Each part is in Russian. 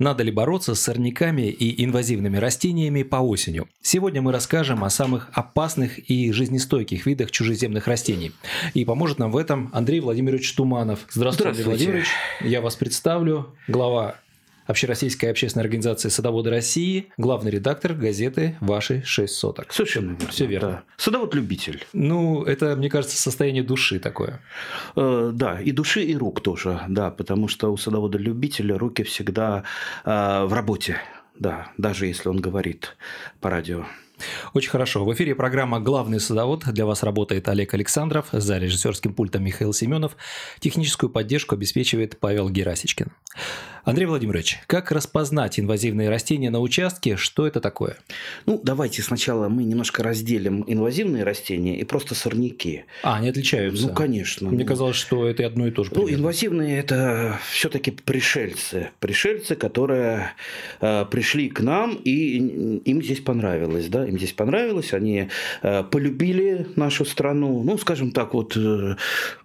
Надо ли бороться с сорняками и инвазивными растениями по осенью? Сегодня мы расскажем о самых опасных и жизнестойких видах чужеземных растений. И поможет нам в этом Андрей Владимирович Туманов. Здравствуйте, Здравствуйте. Андрей Владимирович. Я вас представлю. Глава Общероссийской общественной организации «Садоводы России», главный редактор газеты «Ваши шесть соток». Совершенно верно. Все верно. Да. Садовод-любитель. Ну, это, мне кажется, состояние души такое. Э, да, и души, и рук тоже, да, потому что у садовода-любителя руки всегда э, в работе, да, даже если он говорит по радио. Очень хорошо. В эфире программа «Главный садовод». Для вас работает Олег Александров, за режиссерским пультом Михаил Семенов. Техническую поддержку обеспечивает Павел Герасичкин. Андрей Владимирович, как распознать инвазивные растения на участке? Что это такое? Ну, давайте сначала мы немножко разделим инвазивные растения и просто сорняки. А, они отличаются? Ну, конечно. Мне казалось, что это одно и то же. Ну, инвазивные – это все-таки пришельцы. Пришельцы, которые э, пришли к нам, и им здесь понравилось. Да? Им здесь понравилось, они э, полюбили нашу страну. Ну, скажем так, вот э,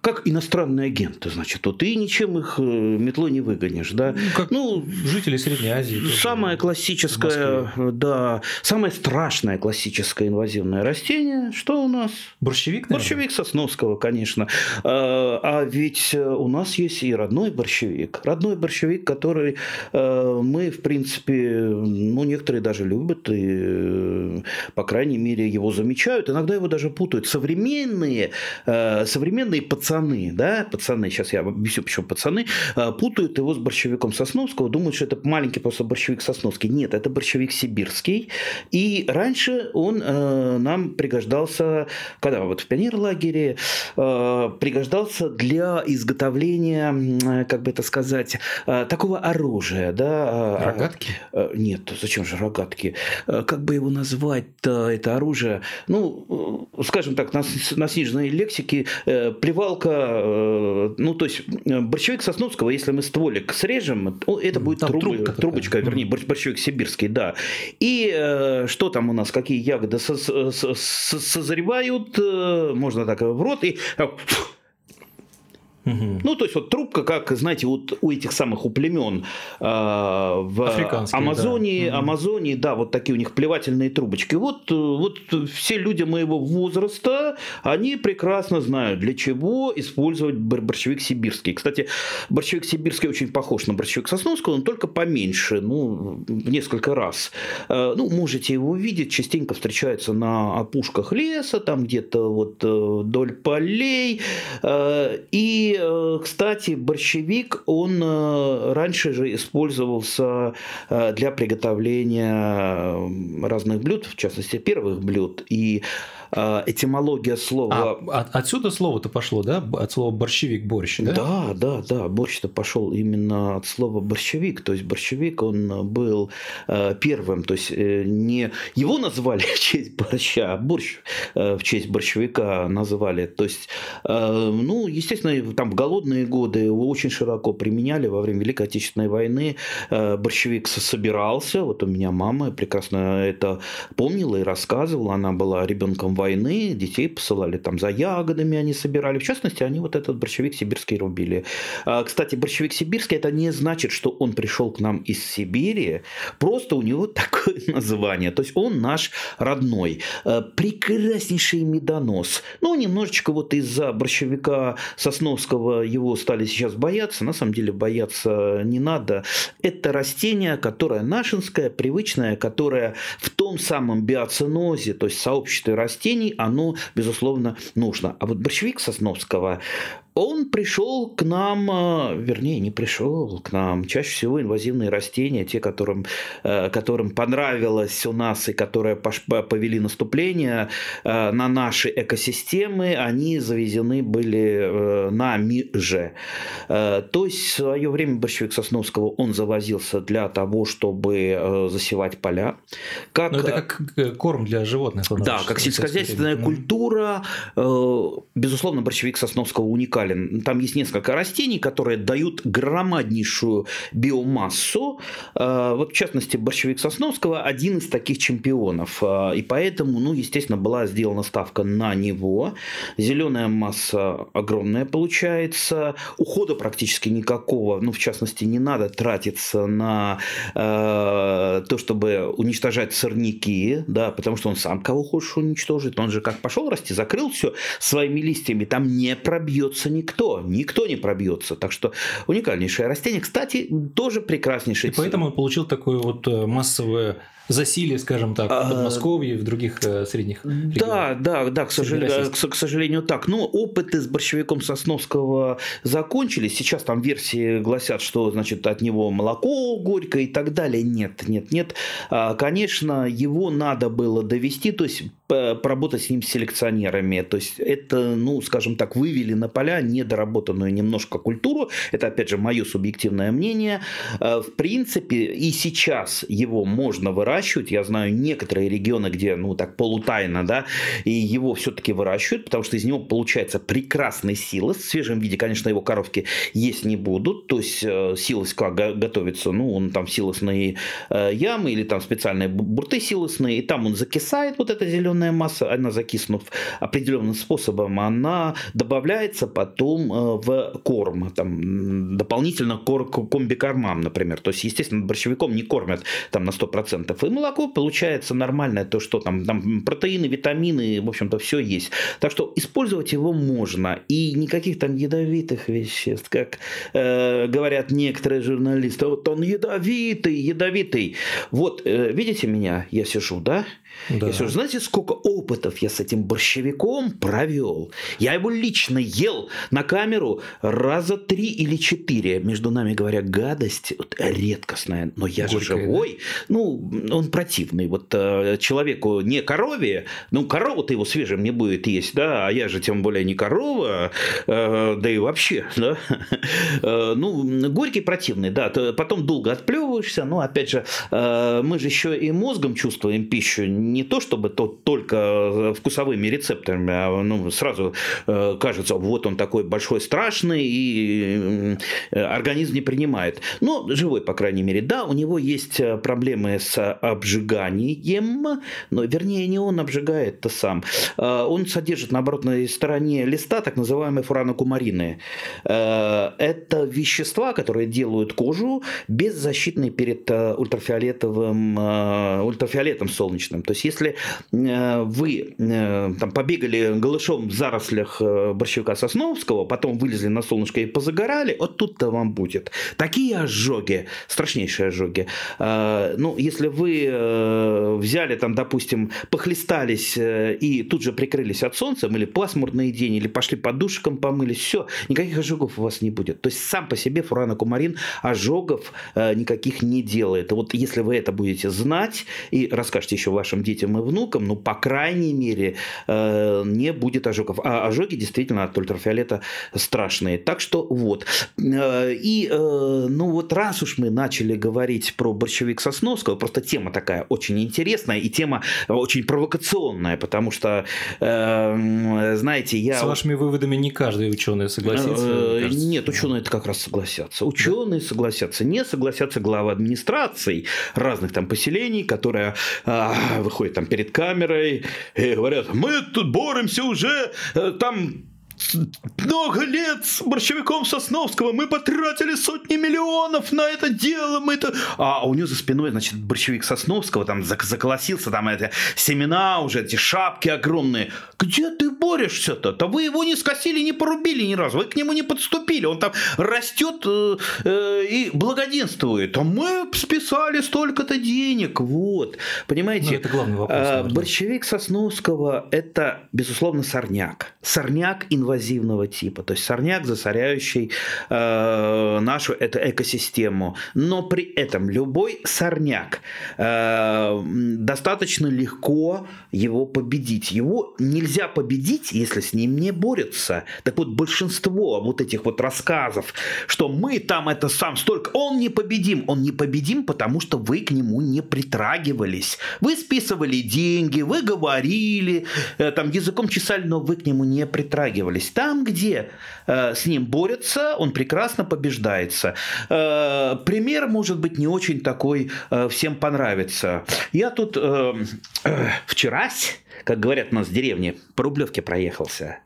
как иностранные агенты. Значит, вот ты ничем их э, метлой не выгонишь. Да? Как ну, жители Средней Азии. Самое классическое, да, самое страшное классическое инвазивное растение, что у нас? Борщевик, наверное? Борщевик Сосновского, конечно. А, а ведь у нас есть и родной борщевик. Родной борщевик, который э, мы, в принципе, ну, некоторые даже любят и, по крайней мере, его замечают. Иногда его даже путают. Современные, э, современные пацаны, да, пацаны, сейчас я объясню, почему пацаны, э, путают его с борщевиком Сосновского, думают, что это маленький просто борщевик Сосновский. Нет, это борщевик сибирский. И раньше он э, нам пригождался, когда вот в пионерлагере, э, пригождался для изготовления, э, как бы это сказать, э, такого оружия. Да? Э, рогатки? Э, нет, зачем же рогатки? Э, как бы его назвать-то, это оружие? Ну, э, скажем так, на, на сниженной лексике э, плевалка, э, ну, то есть э, борщевик Сосновского, если мы стволик срежем, это будет там трубы, трубка трубочка, такая. вернее, борщевик сибирский, да. И э, что там у нас, какие ягоды созревают, э, можно так в рот, и Угу. Ну, то есть вот трубка, как, знаете, вот у этих самых у племен э, в Амазонии, да. Амазонии, да, вот такие у них плевательные трубочки. Вот, вот все люди моего возраста, они прекрасно знают, для чего использовать борщевик сибирский. Кстати, борщевик сибирский очень похож на борщевик сосновского, но только поменьше, ну, в несколько раз. Э, ну, можете его увидеть, частенько встречается на опушках леса, там где-то вот э, вдоль полей. Э, Э, кстати, борщевик, он э, раньше же использовался э, для приготовления разных блюд, в частности, первых блюд. И этимология слова. А, от, отсюда слово-то пошло, да? От слова борщевик, борщ, да? Да, да, да. Борщ-то пошел именно от слова борщевик. То есть борщевик, он был э, первым. То есть э, не его назвали в честь борща, а борщ в честь борщевика назвали. То есть, ну, естественно, там в голодные годы его очень широко применяли во время Великой Отечественной войны. борщевик собирался. Вот у меня мама прекрасно это помнила и рассказывала. Она была ребенком войны детей посылали там за ягодами, они собирали. В частности, они вот этот борщевик сибирский рубили. А, кстати, борщевик сибирский это не значит, что он пришел к нам из Сибири, просто у него такое название. То есть он наш родной. А, прекраснейший медонос. Ну, немножечко вот из-за борщевика Сосновского его стали сейчас бояться. На самом деле бояться не надо. Это растение, которое нашинское, привычное, которое в том самом биоцинозе, то есть сообществе растений, растений, оно, безусловно, нужно. А вот борщевик Сосновского, он пришел к нам, э, вернее, не пришел к нам, чаще всего инвазивные растения, те, которым, э, которым понравилось у нас и которые повели наступление э, на наши экосистемы, они завезены были нами же. То есть в свое время борщевик Сосновского, он завозился для того, чтобы засевать поля. Как, Но ну, это как корм для животных. Да, как сельскохозяйственная культура. Безусловно, борщевик Сосновского уникален актуален. Там есть несколько растений, которые дают громаднейшую биомассу. Э, вот, в частности, борщевик Сосновского один из таких чемпионов. Э, и поэтому, ну, естественно, была сделана ставка на него. Зеленая масса огромная получается. Ухода практически никакого. Ну, в частности, не надо тратиться на э, то, чтобы уничтожать сорняки, да, потому что он сам кого хочешь уничтожит. Он же как пошел расти, закрыл все своими листьями, там не пробьется никто. Никто не пробьется. Так что уникальнейшее растение. Кстати, тоже прекраснейшее. И поэтому он получил такое вот э, массовое засилие, скажем так, в а, Подмосковье в других э, средних регионах. Да, да, да, к сожалению, к, к сожалению так. Но опыты с борщевиком Сосновского закончились. Сейчас там версии гласят, что значит от него молоко горькое и так далее. Нет, нет, нет. А, конечно, его надо было довести, то есть поработать с ним с селекционерами. То есть это, ну, скажем так, вывели на поля недоработанную немножко культуру. Это, опять же, мое субъективное мнение. А, в принципе, и сейчас его можно выращивать выращивать. Я знаю некоторые регионы, где, ну, так полутайно, да, и его все-таки выращивают, потому что из него получается прекрасный силос. В свежем виде, конечно, его коровки есть не будут. То есть э, силос как готовится, ну, он там силосные э, ямы или там специальные бурты силосные, и там он закисает, вот эта зеленая масса, она закиснув определенным способом, она добавляется потом э, в корм, там, дополнительно к комбикормам, например. То есть, естественно, борщевиком не кормят там на 100%, и молоко получается нормальное, то, что там, там протеины, витамины, в общем-то, все есть. Так что использовать его можно. И никаких там ядовитых веществ, как э, говорят некоторые журналисты, вот он ядовитый, ядовитый. Вот, э, видите меня, я сижу, да? Да. Если знаете, сколько опытов я с этим борщевиком провел? Я его лично ел на камеру раза три или четыре. Между нами говоря, гадость вот, редкостная, но я Горькая, же живой. Да? Ну, он противный. Вот э, человеку не корове, ну, корова-то его свежим не будет есть, да, а я же тем более не корова, э, да и вообще, да. Э, ну, горький противный, да. Потом долго отплевываешься, но, опять же, э, мы же еще и мозгом чувствуем пищу, не то чтобы то, только э, вкусовыми рецепторами, а ну, сразу э, кажется, вот он такой большой, страшный, и э, организм не принимает. Но живой, по крайней мере. Да, у него есть проблемы с обжиганием, но вернее не он обжигает, то сам. Э, он содержит на оборотной стороне листа так называемые фуранокумарины. Это вещества, которые делают кожу беззащитной перед ультрафиолетовым, ультрафиолетом солнечным. То есть, если э, вы э, там, побегали голышом в зарослях э, борщевика Сосновского, потом вылезли на солнышко и позагорали, вот тут-то вам будет. Такие ожоги, страшнейшие ожоги. Ну, если вы взяли там, допустим, похлестались и тут же прикрылись от солнца, или пасмурный день, или пошли под душиком помылись, все, никаких ожогов у вас не будет. То есть сам по себе фуранокумарин ожогов никаких не делает. Вот если вы это будете знать и расскажете еще вашим детям и внукам, ну, по крайней мере, э, не будет ожогов. А ожоги действительно от ультрафиолета страшные. Так что вот. Э, и, э, ну, вот раз уж мы начали говорить про борщевик Сосновского, просто тема такая очень интересная и тема очень провокационная, потому что, знаете, я... С вашими выводами не каждый ученый согласится. Нет, ученые это как раз согласятся. Ученые да? согласятся. Не согласятся главы администраций разных там поселений, которые выходят там перед камерой и говорят, мы тут боремся уже э, там много лет с борщевиком Сосновского мы потратили сотни миллионов на это дело, мы это... А у него за спиной, значит, борщевик Сосновского там заколосился, там эти семена уже, эти шапки огромные. Где ты борешься-то? То вы его не скосили, не порубили ни разу, вы к нему не подступили, он там растет э, э, и благоденствует. А мы списали столько-то денег, вот. Понимаете? Ну, это главный вопрос. Э, борщевик Сосновского – это, безусловно, сорняк. Сорняк инвалид инвазивного типа, то есть сорняк, засоряющий э, нашу эту экосистему. Но при этом любой сорняк э, достаточно легко его победить. Его нельзя победить, если с ним не борются. Так вот, большинство вот этих вот рассказов, что мы там это сам столько, он не победим. Он не победим, потому что вы к нему не притрагивались. Вы списывали деньги, вы говорили, э, там языком чесали, но вы к нему не притрагивались договаривались. Там, где э, с ним борются, он прекрасно побеждается. Э, пример, может быть, не очень такой э, всем понравится. Я тут э, э, вчерась, как говорят у нас в деревне, по Рублевке проехался.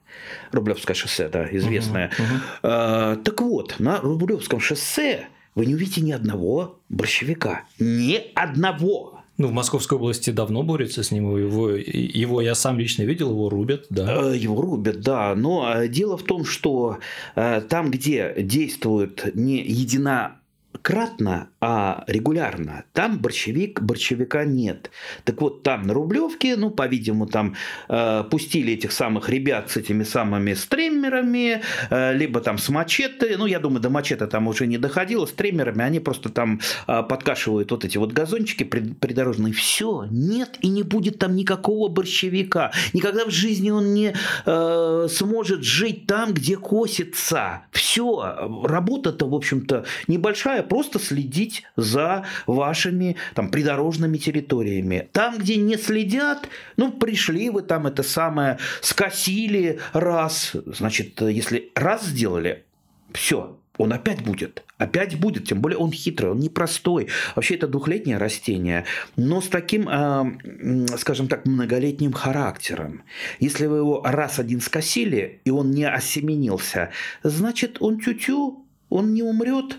Рублевское шоссе, да, известное. Uh-huh, uh-huh. Э, так вот, на Рублевском шоссе вы не увидите ни одного борщевика. Ни одного. Ну, в Московской области давно борются с ним. Его, его я сам лично видел, его рубят, да. Э, его рубят, да. Но э, дело в том, что э, там, где действует не едино кратно, а регулярно. Там борщевик, борщевика нет. Так вот, там на Рублевке, ну, по-видимому, там э, пустили этих самых ребят с этими самыми стримерами, э, либо там с мачете, ну, я думаю, до мачете там уже не доходило, с стримерами, они просто там э, подкашивают вот эти вот газончики придорожные. Все, нет и не будет там никакого борщевика. Никогда в жизни он не э, сможет жить там, где косится. Все, работа-то, в общем-то, небольшая, просто следить за вашими там придорожными территориями. Там, где не следят, ну, пришли вы там это самое, скосили раз, значит, если раз сделали, все, он опять будет. Опять будет, тем более он хитрый, он непростой. Вообще это двухлетнее растение, но с таким, э, скажем так, многолетним характером. Если вы его раз один скосили, и он не осеменился, значит он тю-тю, он не умрет,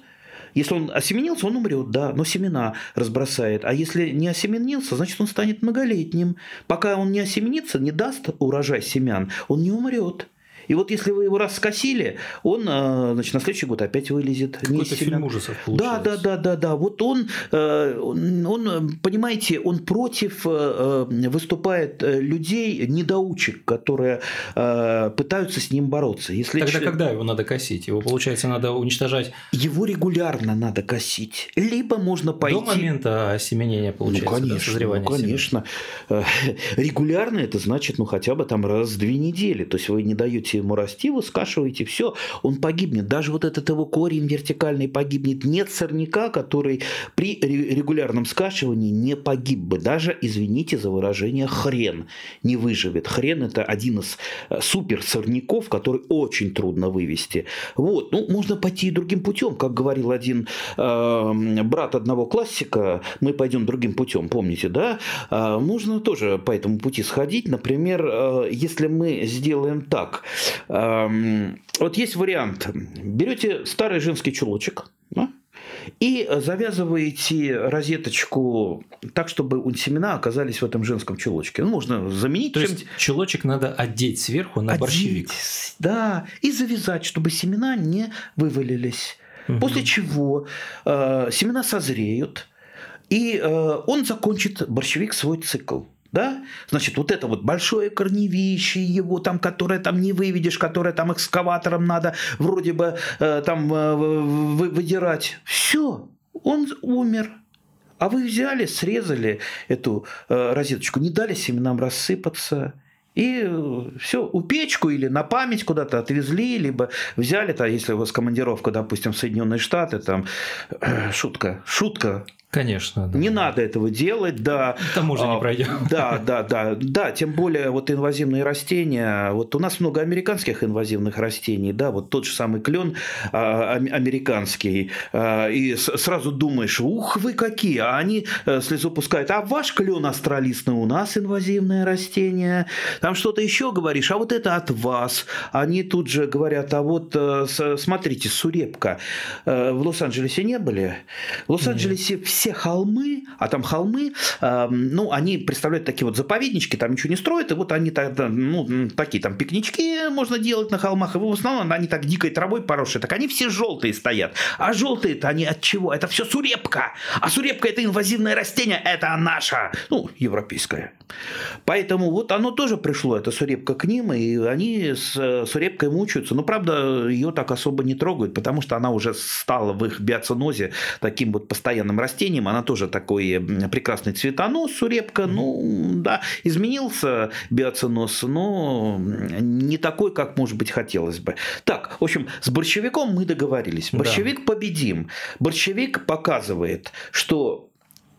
если он осеменился, он умрет, да, но семена разбросает. А если не осеменился, значит, он станет многолетним. Пока он не осеменится, не даст урожай семян, он не умрет. И вот если вы его раз скосили, он, э, значит, на следующий год опять вылезет. Какой-то фильм ужасов получается. Да, да, да, да, да. Вот он, э, он, понимаете, он против э, выступает людей, недоучек, которые пытаются с ним бороться. Если Тогда человек... когда его надо косить? Его, получается, надо уничтожать? Его регулярно надо косить. Либо можно пойти... До момента осеменения, получается, ну, конечно, да, созревания ну, конечно. Регулярно это значит, ну, хотя бы там раз в две недели. То есть вы не даете ему расти, вы скашиваете, все, он погибнет. Даже вот этот его корень вертикальный погибнет. Нет сорняка, который при регулярном скашивании не погиб бы. Даже, извините за выражение, хрен не выживет. Хрен это один из э, супер сорняков, который очень трудно вывести. Вот, ну, можно пойти и другим путем, как говорил один э, брат одного классика, мы пойдем другим путем, помните, да? Э, можно тоже по этому пути сходить. Например, э, если мы сделаем так, вот есть вариант. Берете старый женский чулочек, да, и завязываете розеточку так, чтобы семена оказались в этом женском чулочке. Ну, можно заменить. То чем... есть чулочек надо одеть сверху на одеть, борщевик. Да, и завязать, чтобы семена не вывалились. Угу. После чего э, семена созреют, и э, он закончит борщевик свой цикл да, значит, вот это вот большое корневище его, там, которое там не выведешь, которое там экскаватором надо вроде бы э, там э, вы, выдирать, все, он умер. А вы взяли, срезали эту э, розеточку, не дали семенам рассыпаться, и э, все, у печку или на память куда-то отвезли, либо взяли, то, если у вас командировка, допустим, в Соединенные Штаты, там, э, шутка, шутка, Конечно. Да. Не надо этого делать, да. Там уже не а, пройдем. Да, да, да, да. Тем более вот инвазивные растения. Вот у нас много американских инвазивных растений, да. Вот тот же самый клен а, американский. А, и сразу думаешь, ух вы какие, а они э, слезу пускают. А ваш клен астролистный у нас инвазивное растение. Там что-то еще говоришь, а вот это от вас. Они тут же говорят, а вот э, смотрите, сурепка. Э, в Лос-Анджелесе не были? В Лос-Анджелесе все все холмы, а там холмы, э, ну, они представляют такие вот заповеднички, там ничего не строят, и вот они тогда, ну, такие там пикнички можно делать на холмах, и в основном они так дикой травой поросшие, так они все желтые стоят. А желтые-то они от чего? Это все сурепка. А сурепка это инвазивное растение, это наша, ну, европейская. Поэтому вот оно тоже пришло, это сурепка к ним, и они с сурепкой мучаются. Но, правда, ее так особо не трогают, потому что она уже стала в их биоцинозе таким вот постоянным растением, растением, она тоже такой прекрасный цветонос, сурепка, ну, да, изменился биоценоз, но не такой, как, может быть, хотелось бы. Так, в общем, с борщевиком мы договорились. Борщевик да. победим. Борщевик показывает, что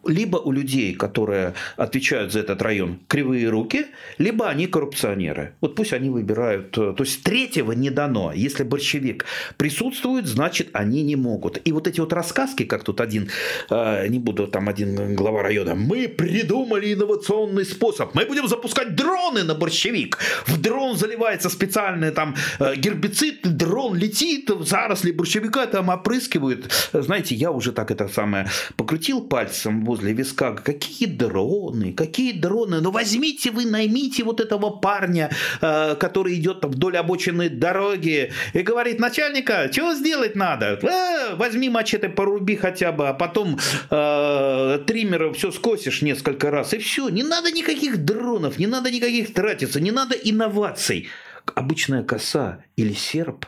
либо у людей, которые отвечают за этот район, кривые руки, либо они коррупционеры. Вот пусть они выбирают. То есть третьего не дано. Если борщевик присутствует, значит они не могут. И вот эти вот рассказки, как тут один, э, не буду там один глава района, мы придумали инновационный способ. Мы будем запускать дроны на борщевик. В дрон заливается специальный там э, гербицид, дрон летит, в заросли борщевика там опрыскивают. Знаете, я уже так это самое покрутил пальцем возле виска. Какие дроны, какие дроны? Ну возьмите вы, наймите вот этого парня, э, который идет вдоль обочины дороги и говорит, начальника, чего сделать надо? Э, возьми мачете, поруби хотя бы, а потом э, триммером все скосишь несколько раз, и все. Не надо никаких дронов, не надо никаких тратиться, не надо инноваций. Обычная коса или серп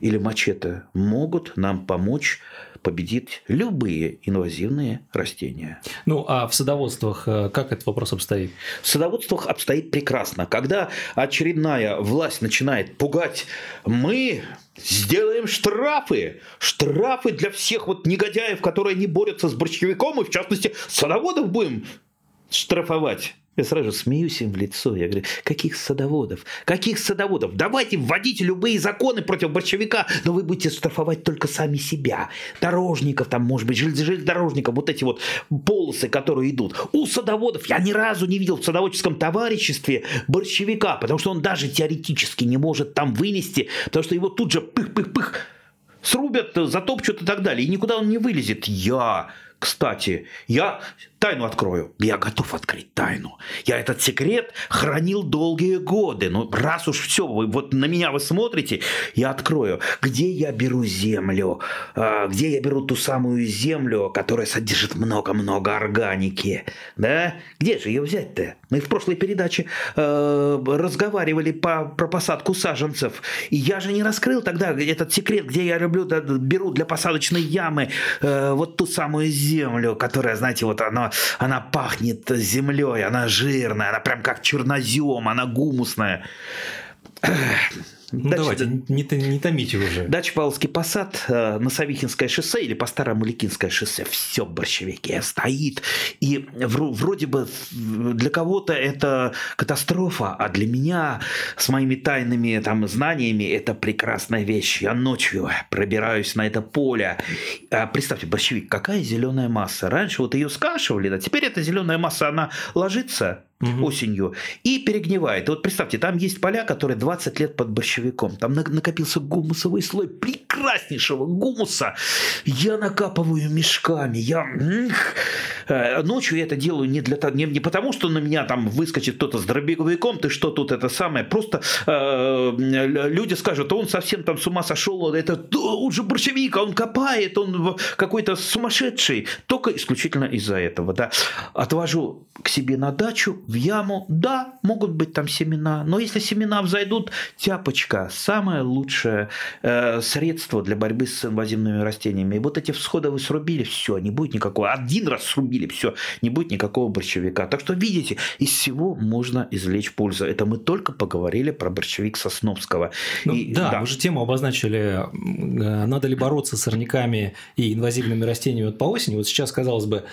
или мачете могут нам помочь победить любые инвазивные растения. Ну, а в садоводствах э, как этот вопрос обстоит? В садоводствах обстоит прекрасно. Когда очередная власть начинает пугать, мы сделаем штрафы. Штрафы для всех вот негодяев, которые не борются с борщевиком, и в частности садоводов будем штрафовать. Я сразу смеюсь им в лицо. Я говорю, каких садоводов? Каких садоводов? Давайте вводите любые законы против борщевика, но вы будете штрафовать только сами себя. Дорожников там, может быть, железнодорожников, вот эти вот полосы, которые идут. У садоводов я ни разу не видел в садоводческом товариществе борщевика, потому что он даже теоретически не может там вынести, потому что его тут же пых-пых-пых срубят, затопчут и так далее. И никуда он не вылезет. Я кстати, я тайну открою. Я готов открыть тайну. Я этот секрет хранил долгие годы. Но раз уж все, вы, вот на меня вы смотрите, я открою. Где я беру землю? А, где я беру ту самую землю, которая содержит много-много органики? Да? Где же ее взять-то? Мы в прошлой передаче э, разговаривали по, про посадку саженцев. И я же не раскрыл тогда этот секрет, где я люблю, да, беру для посадочной ямы э, вот ту самую землю, которая, знаете, вот она она пахнет землей, она жирная, она прям как чернозем, она гумусная. Ну, Дальше, давайте, не, не томите уже. Дача Павловский посад э, на Савихинское шоссе или по Старому Ликинское шоссе. Все в борщевике стоит. И вроде бы для кого-то это катастрофа, а для меня с моими тайными там, знаниями это прекрасная вещь. Я ночью пробираюсь на это поле. А, представьте, борщевик, какая зеленая масса. Раньше вот ее скашивали, да, теперь эта зеленая масса, она ложится угу. осенью и перегнивает. И вот представьте, там есть поля, которые 20 лет под борщевиком. Там накопился гумусовый слой прекраснейшего гумуса. Я накапываю мешками. Я... Э, ночью я это делаю не, для, не, не потому, что на меня там выскочит кто-то с дробовиком, ты что тут это самое. Просто э, люди скажут, он совсем там с ума сошел, это он же борщевик, он копает, он какой-то сумасшедший. Только исключительно из-за этого. Да. Отвожу к себе на дачу, в яму. Да, могут быть там семена, но если семена взойдут, тяпочка – самое лучшее э, средство для борьбы с инвазивными растениями. И вот эти всходы вы срубили, все, не будет никакого. Один раз срубили, все, не будет никакого борщевика. Так что, видите, из всего можно извлечь пользу. Это мы только поговорили про борщевик Сосновского. Ну, и, да, да, мы же тему обозначили, э, надо ли бороться с сорняками и инвазивными растениями вот по осени. Вот сейчас, казалось бы,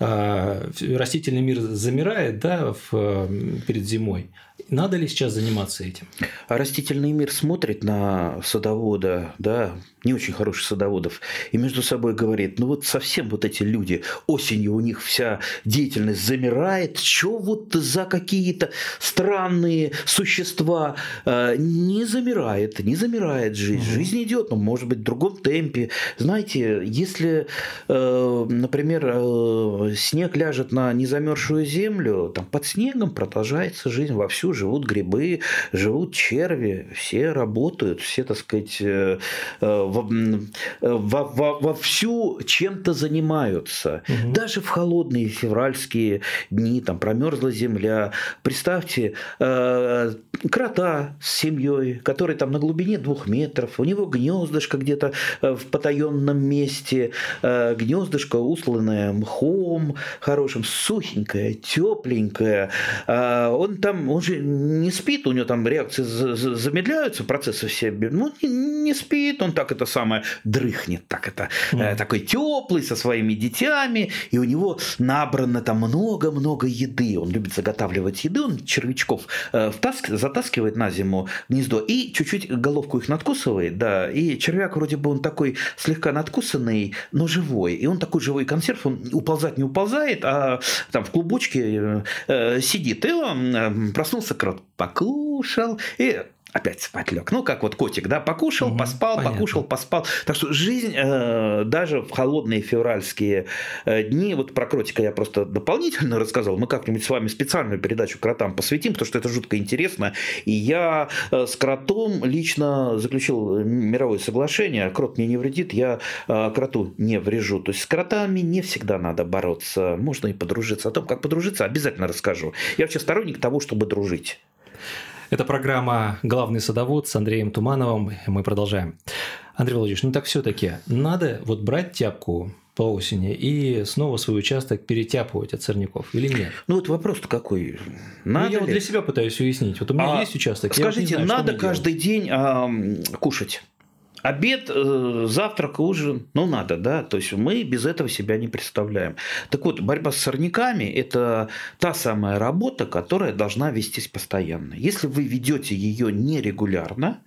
а, растительный мир замирает да, в, перед зимой. Надо ли сейчас заниматься этим? А растительный мир смотрит на садовода, да, не очень хороших садоводов, и между собой говорит, ну вот совсем вот эти люди, осенью у них вся деятельность замирает, что вот за какие-то странные существа э, не замирает, не замирает жизнь. Угу. Жизнь идет, но может быть в другом темпе. Знаете, если, э, например, э, снег ляжет на незамерзшую землю, там под снегом продолжается жизнь вовсю, живут грибы, живут черви, все работают, все, так сказать, э, э, во, во, во всю чем-то занимаются. Угу. Даже в холодные февральские дни, там промерзла земля. Представьте, э, крота с семьей, который там на глубине двух метров, у него гнездышко где-то э, в потаенном месте, э, гнездышко усланное мхом хорошим, сухенькое, тепленькое. Э, он там, он же не спит, у него там реакции замедляются, процессы все, ну, не спит, он так это самое дрыхнет, так это, mm. такой теплый, со своими детьми, и у него набрано там много-много еды, он любит заготавливать еды, он червячков э, втаск, затаскивает на зиму гнездо и чуть-чуть головку их надкусывает, да, и червяк вроде бы он такой слегка надкусанный, но живой, и он такой живой консерв, он уползать не уползает, а там в клубочке э, сидит, и он э, проснулся, крот покушал, и опять спать лег. Ну, как вот котик, да, покушал, угу, поспал, понятно. покушал, поспал. Так что жизнь э, даже в холодные февральские э, дни, вот про кротика я просто дополнительно рассказал, мы как-нибудь с вами специальную передачу кротам посвятим, потому что это жутко интересно. И я э, с кротом лично заключил мировое соглашение, крот мне не вредит, я э, кроту не врежу. То есть с кротами не всегда надо бороться, можно и подружиться. О том, как подружиться, обязательно расскажу. Я вообще сторонник того, чтобы дружить. Это программа «Главный садовод» с Андреем Тумановым. Мы продолжаем. Андрей Владимирович, ну так все-таки надо вот брать тяпку по осени и снова свой участок перетяпывать от сорняков или нет? Ну вот вопрос-то какой. Надо ну, я ли? вот для себя пытаюсь уяснить. Вот у меня а, есть участок. Скажите, знаю, надо каждый делать. день а, кушать? Обед, э, завтрак, ужин, ну надо, да, то есть мы без этого себя не представляем. Так вот, борьба с сорняками – это та самая работа, которая должна вестись постоянно. Если вы ведете ее нерегулярно,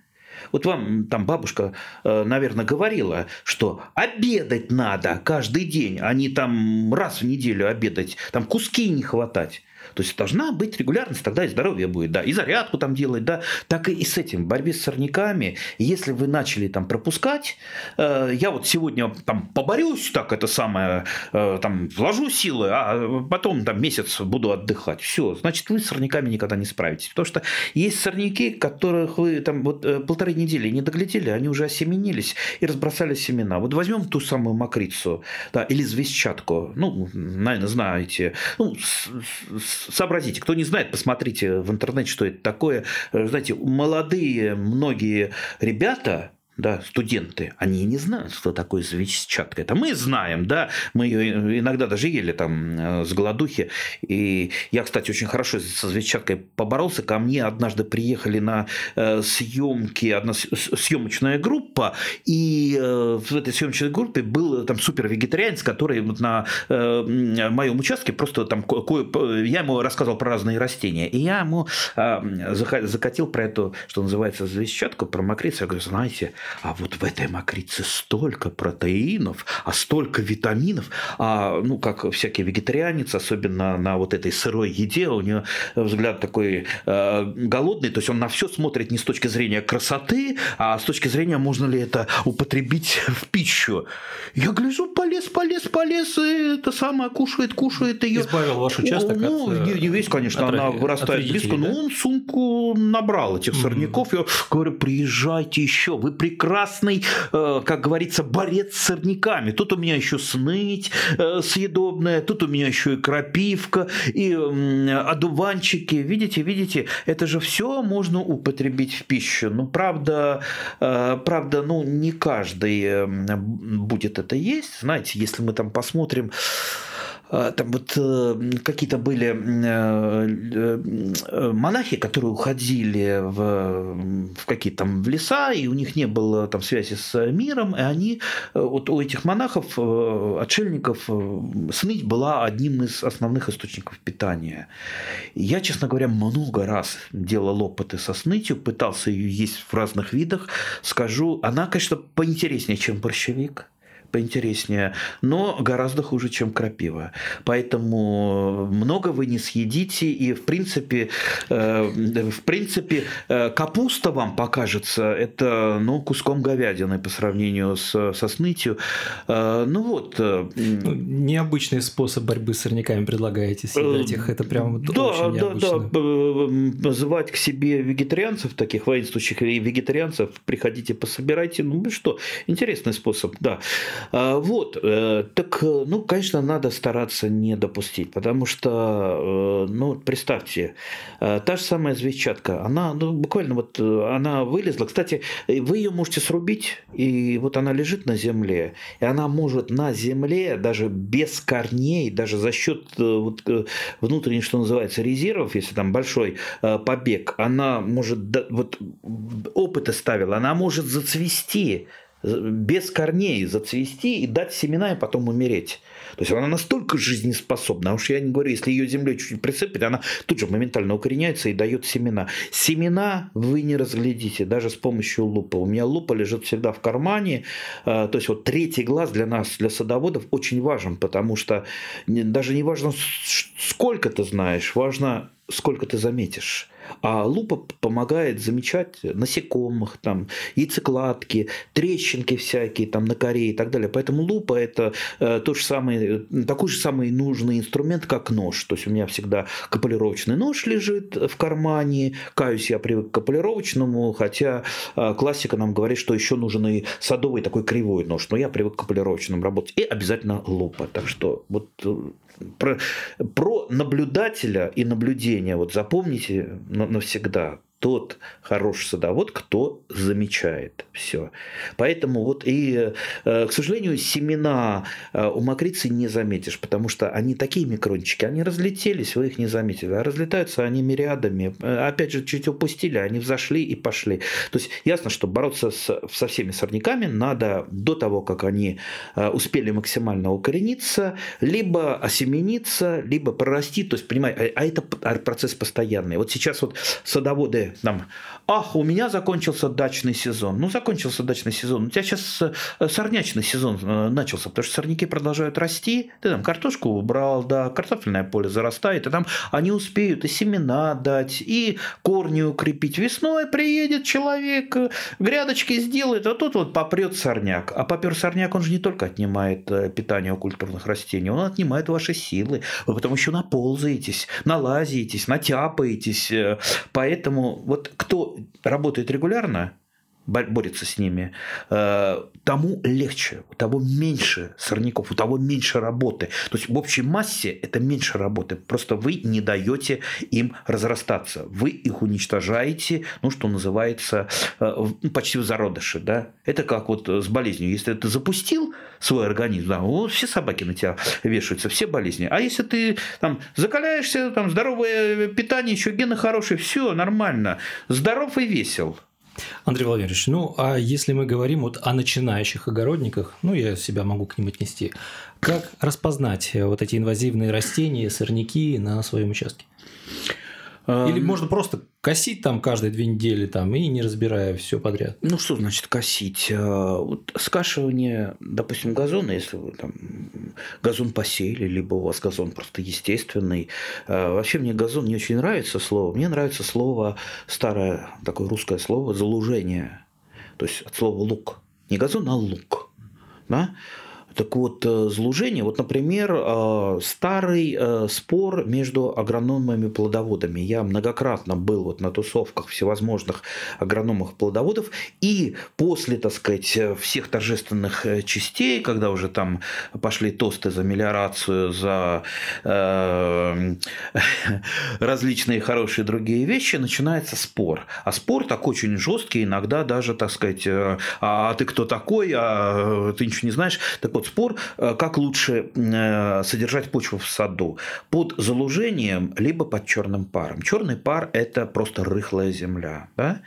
вот вам там бабушка, э, наверное, говорила, что обедать надо каждый день, а не там раз в неделю обедать, там куски не хватать. То есть должна быть регулярность, тогда и здоровье будет, да, и зарядку там делать, да, так и с этим, борьбе с сорняками, если вы начали там пропускать, э, я вот сегодня там поборюсь, так это самое, э, там вложу силы, а потом там месяц буду отдыхать, все, значит вы с сорняками никогда не справитесь, потому что есть сорняки, которых вы там вот э, полторы недели не доглядели, они уже осеменились и разбросали семена. Вот возьмем ту самую мокрицу, да, или звездчатку, ну, наверное, знаете, ну, с, с, сообразите. Кто не знает, посмотрите в интернете, что это такое. Знаете, молодые многие ребята, да, студенты, они не знают, что такое звездчатка. Это мы знаем, да, мы ее иногда даже ели там э, с голодухи. И я, кстати, очень хорошо со звездчаткой поборолся. Ко мне однажды приехали на э, съемки, одна съемочная группа, и э, в этой съемочной группе был там супер вегетарианец, который вот на моем участке просто там я ему рассказывал про разные растения, и я ему закатил про эту, что называется, звездчатку, про мокрицу. Я говорю, знаете, а вот в этой мокрице столько протеинов, а столько витаминов, а, ну, как всякий вегетарианец, особенно на вот этой сырой еде, у него взгляд такой э, голодный, то есть он на все смотрит не с точки зрения красоты, а с точки зрения, можно ли это употребить в пищу. Я гляжу, полез, полез, полез, и это самое кушает, кушает ее. Избавил ваш участок ну, от... не, не весь, конечно, от, она вырастает близко, да? но он сумку набрал этих сорняков. Mm-hmm. Я говорю, приезжайте еще, вы при прекрасный, э, как говорится, борец с сорняками. Тут у меня еще сныть э, съедобная, тут у меня еще и крапивка, и одуванчики. Видите, видите, это же все можно употребить в пищу. Ну, правда, э, правда, ну, не каждый будет это есть. Знаете, если мы там посмотрим там вот э, какие-то были э, э, монахи, которые уходили в, в какие-то там в леса, и у них не было там связи с миром, и они, вот у этих монахов, отшельников, сныть была одним из основных источников питания. Я, честно говоря, много раз делал опыты со снытью, пытался ее есть в разных видах. Скажу, она, конечно, поинтереснее, чем борщевик поинтереснее, но гораздо хуже, чем крапива. Поэтому много вы не съедите, и в принципе, э, в принципе э, капуста вам покажется это ну, куском говядины по сравнению с, со снытью. Э, ну вот. Ну, необычный способ борьбы с сорняками предлагаете съедать их. Это прям да, очень необычно. Да, да. Звать к себе вегетарианцев, таких воинствующих вегетарианцев, приходите, пособирайте. Ну что, интересный способ, да. Вот, так, ну, конечно, надо стараться не допустить, потому что, ну, представьте, та же самая звездчатка, она, ну, буквально вот, она вылезла. Кстати, вы ее можете срубить, и вот она лежит на земле, и она может на земле, даже без корней, даже за счет вот, внутренних, что называется, резервов, если там большой побег, она может, вот опыт ставила, она может зацвести без корней зацвести и дать семена и потом умереть. То есть она настолько жизнеспособна, а уж я не говорю, если ее землей чуть-чуть присыпать, она тут же моментально укореняется и дает семена. Семена вы не разглядите даже с помощью лупы. У меня лупа лежит всегда в кармане. А, то есть вот третий глаз для нас, для садоводов, очень важен, потому что даже не важно, сколько ты знаешь, важно, сколько ты заметишь. А лупа помогает замечать насекомых, там, яйцекладки, трещинки всякие там на коре и так далее. Поэтому лупа это э, тот же самый, такой же самый нужный инструмент, как нож. То есть у меня всегда капулировочный нож лежит в кармане. Каюсь, я привык к капулировочному, хотя э, классика нам говорит, что еще нужен и садовый такой кривой нож. Но я привык к капулировочному работать. И обязательно лупа. Так что вот э, про, про наблюдателя и наблюдение, вот запомните навсегда, тот хороший садовод, кто замечает все. Поэтому вот и, э, к сожалению, семена э, у мокрицы не заметишь, потому что они такие микрончики, они разлетелись, вы их не заметили, а разлетаются они мириадами. Э, опять же, чуть упустили, они взошли и пошли. То есть ясно, что бороться с, со всеми сорняками надо до того, как они успели максимально укорениться, либо осемениться, либо прорасти. То есть, понимаете, а, а это процесс постоянный. Вот сейчас вот садоводы нам, ах, у меня закончился дачный сезон. Ну, закончился дачный сезон. У тебя сейчас э, сорнячный сезон э, начался, потому что сорняки продолжают расти. Ты там картошку убрал, да, картофельное поле зарастает, и там они успеют и семена дать, и корни укрепить. Весной приедет человек, э, грядочки сделает, а тут вот попрет сорняк. А попер сорняк, он же не только отнимает питание у культурных растений, он отнимает ваши силы. Вы потом еще наползаетесь, налазитесь, натяпаетесь. Поэтому вот кто работает регулярно, борется с ними, э, тому легче, у того меньше сорняков, у того меньше работы. То есть в общей массе это меньше работы. Просто вы не даете им разрастаться. Вы их уничтожаете, ну, что называется, э, ну, почти в зародыше. Да? Это как вот с болезнью. Если ты запустил свой организм, да, вот все собаки на тебя вешаются, все болезни. А если ты там закаляешься, там здоровое питание, еще гены хорошие, все нормально. Здоров и весел. Андрей Владимирович, ну а если мы говорим вот о начинающих огородниках, ну я себя могу к ним отнести, как распознать вот эти инвазивные растения, сорняки на своем участке? Или можно просто косить там каждые две недели там и не разбирая все подряд. Ну что значит косить? А, вот скашивание, допустим, газона, если вы там газон посеяли, либо у вас газон просто естественный. А, вообще мне газон не очень нравится слово. Мне нравится слово старое такое русское слово залужение. То есть от слова лук. Не газон, а лук. Да? Так вот, э, злужение, вот, например, э, старый э, спор между агрономами и плодоводами. Я многократно был вот на тусовках всевозможных агрономов-плодоводов, и после, так сказать, всех торжественных частей, когда уже там пошли тосты за мелиорацию, за различные хорошие другие вещи, начинается спор. А спор такой очень жесткий, иногда даже, так сказать, а ты кто такой, а ты ничего не знаешь. Так вот, вот спор, э, как лучше э, содержать почву в саду. Под залужением, либо под черным паром. Черный пар – это просто рыхлая земля. Да?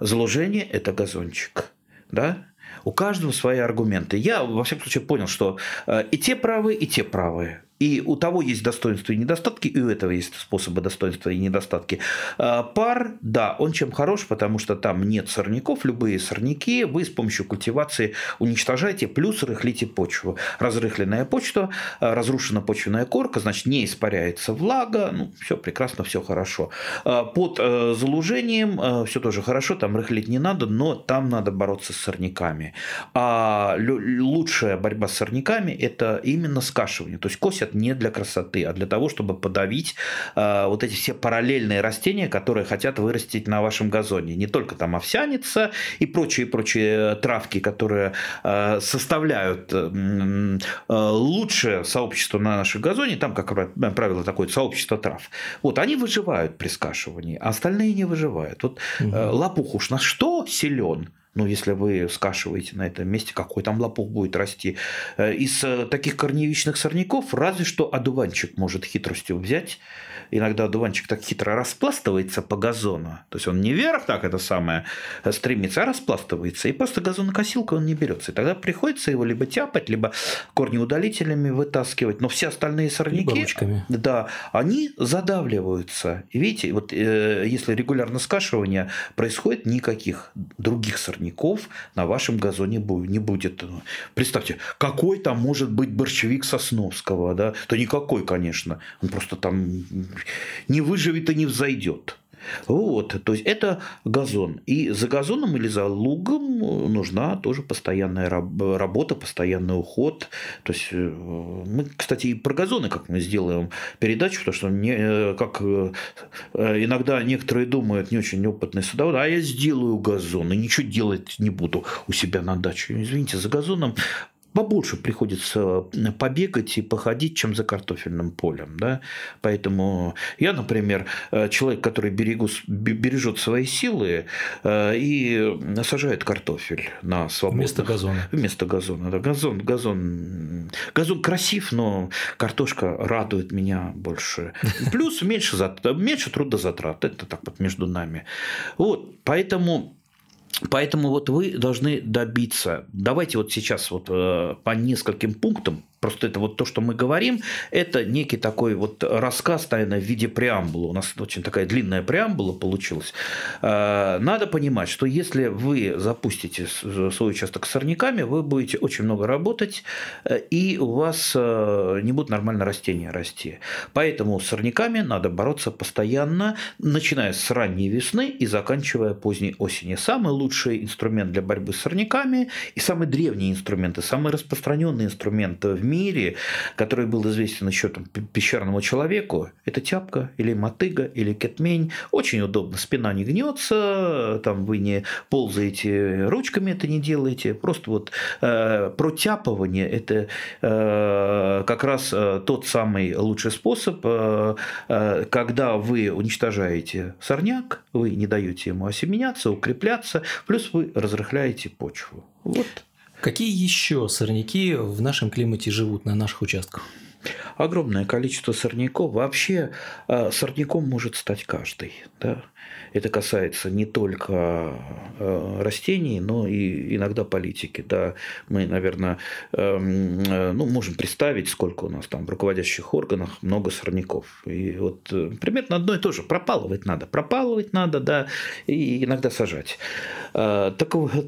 Залужение – это газончик. Да? У каждого свои аргументы. Я, во всяком случае, понял, что э, и те правы, и те правы. И у того есть достоинства и недостатки, и у этого есть способы достоинства и недостатки. А, пар, да, он чем хорош, потому что там нет сорняков, любые сорняки вы с помощью культивации уничтожаете, плюс рыхлите почву. Разрыхленная почва, а, разрушена почвенная корка, значит, не испаряется влага, ну, все прекрасно, все хорошо. А, под э, залужением все тоже хорошо, там рыхлить не надо, но там надо бороться с сорняками. А лучшая борьба с сорняками – это именно скашивание. То есть косят садят не для красоты, а для того, чтобы подавить э, вот эти все параллельные растения, которые хотят вырастить на вашем газоне. Не только там овсяница и прочие-прочие травки, которые э, составляют э, лучшее сообщество на нашем газоне, там, как правило, такое сообщество трав. Вот, они выживают при скашивании, а остальные не выживают. Вот угу. лопух уж на что силен? Ну, если вы скашиваете на этом месте, какой там лопух будет расти. Э, из э, таких корневичных сорняков разве что одуванчик может хитростью взять иногда дуванчик так хитро распластывается по газону. То есть он не вверх так это самое стремится, а распластывается. И просто газонокосилка он не берется. И тогда приходится его либо тяпать, либо корнеудалителями вытаскивать. Но все остальные сорняки, да, они задавливаются. И видите, вот э, если регулярно скашивание происходит, никаких других сорняков на вашем газоне не будет. Представьте, какой там может быть борщевик Сосновского, да? То никакой, конечно. Он просто там не выживет и не взойдет. Вот, то есть это газон. И за газоном или за лугом нужна тоже постоянная работа, постоянный уход. То есть э, мы, кстати, и про газоны как мы сделаем передачу, потому что не, э, как э, иногда некоторые думают, не очень опытные садоводы, а я сделаю газон и ничего делать не буду у себя на даче. Извините, за газоном побольше приходится побегать и походить, чем за картофельным полем. Да? Поэтому я, например, э, человек, который берегу, бережет свои силы э, и сажает картофель на свободных... Вместо газона. Вместо газона. Да. Газон, газон, газон красив, но картошка радует меня больше. Плюс меньше, меньше трудозатрат. Это так вот между нами. Вот, поэтому Поэтому вот вы должны добиться. Давайте вот сейчас вот э, по нескольким пунктам Просто это вот то, что мы говорим, это некий такой вот рассказ, наверное, в виде преамбулы. У нас очень такая длинная преамбула получилась. А, надо понимать, что если вы запустите свой участок с сорняками, вы будете очень много работать, э, и у вас э, не будут нормально растения расти. Поэтому с сорняками надо бороться постоянно, начиная с ранней весны и заканчивая поздней осени. Самый лучший инструмент для борьбы с сорняками и самый древний инструмент, и самый распространенный инструмент в мире, который был известен еще там, пещерному человеку, это тяпка или мотыга или кетмень. Очень удобно, спина не гнется, там вы не ползаете ручками, это не делаете. Просто вот э, протяпывание – это э, как раз э, тот самый лучший способ, э, э, когда вы уничтожаете сорняк, вы не даете ему осеменяться, укрепляться, плюс вы разрыхляете почву. Вот. Какие еще сорняки в нашем климате живут на наших участках? Огромное количество сорняков. Вообще э, сорняком может стать каждый. Да? Это касается не только э, растений, но и иногда политики. Да, мы, наверное, эм, э, ну, можем представить, сколько у нас там в руководящих органах много сорняков. И вот э, примерно одно и то же. Пропалывать надо. Пропалывать надо, да, и иногда сажать. Так,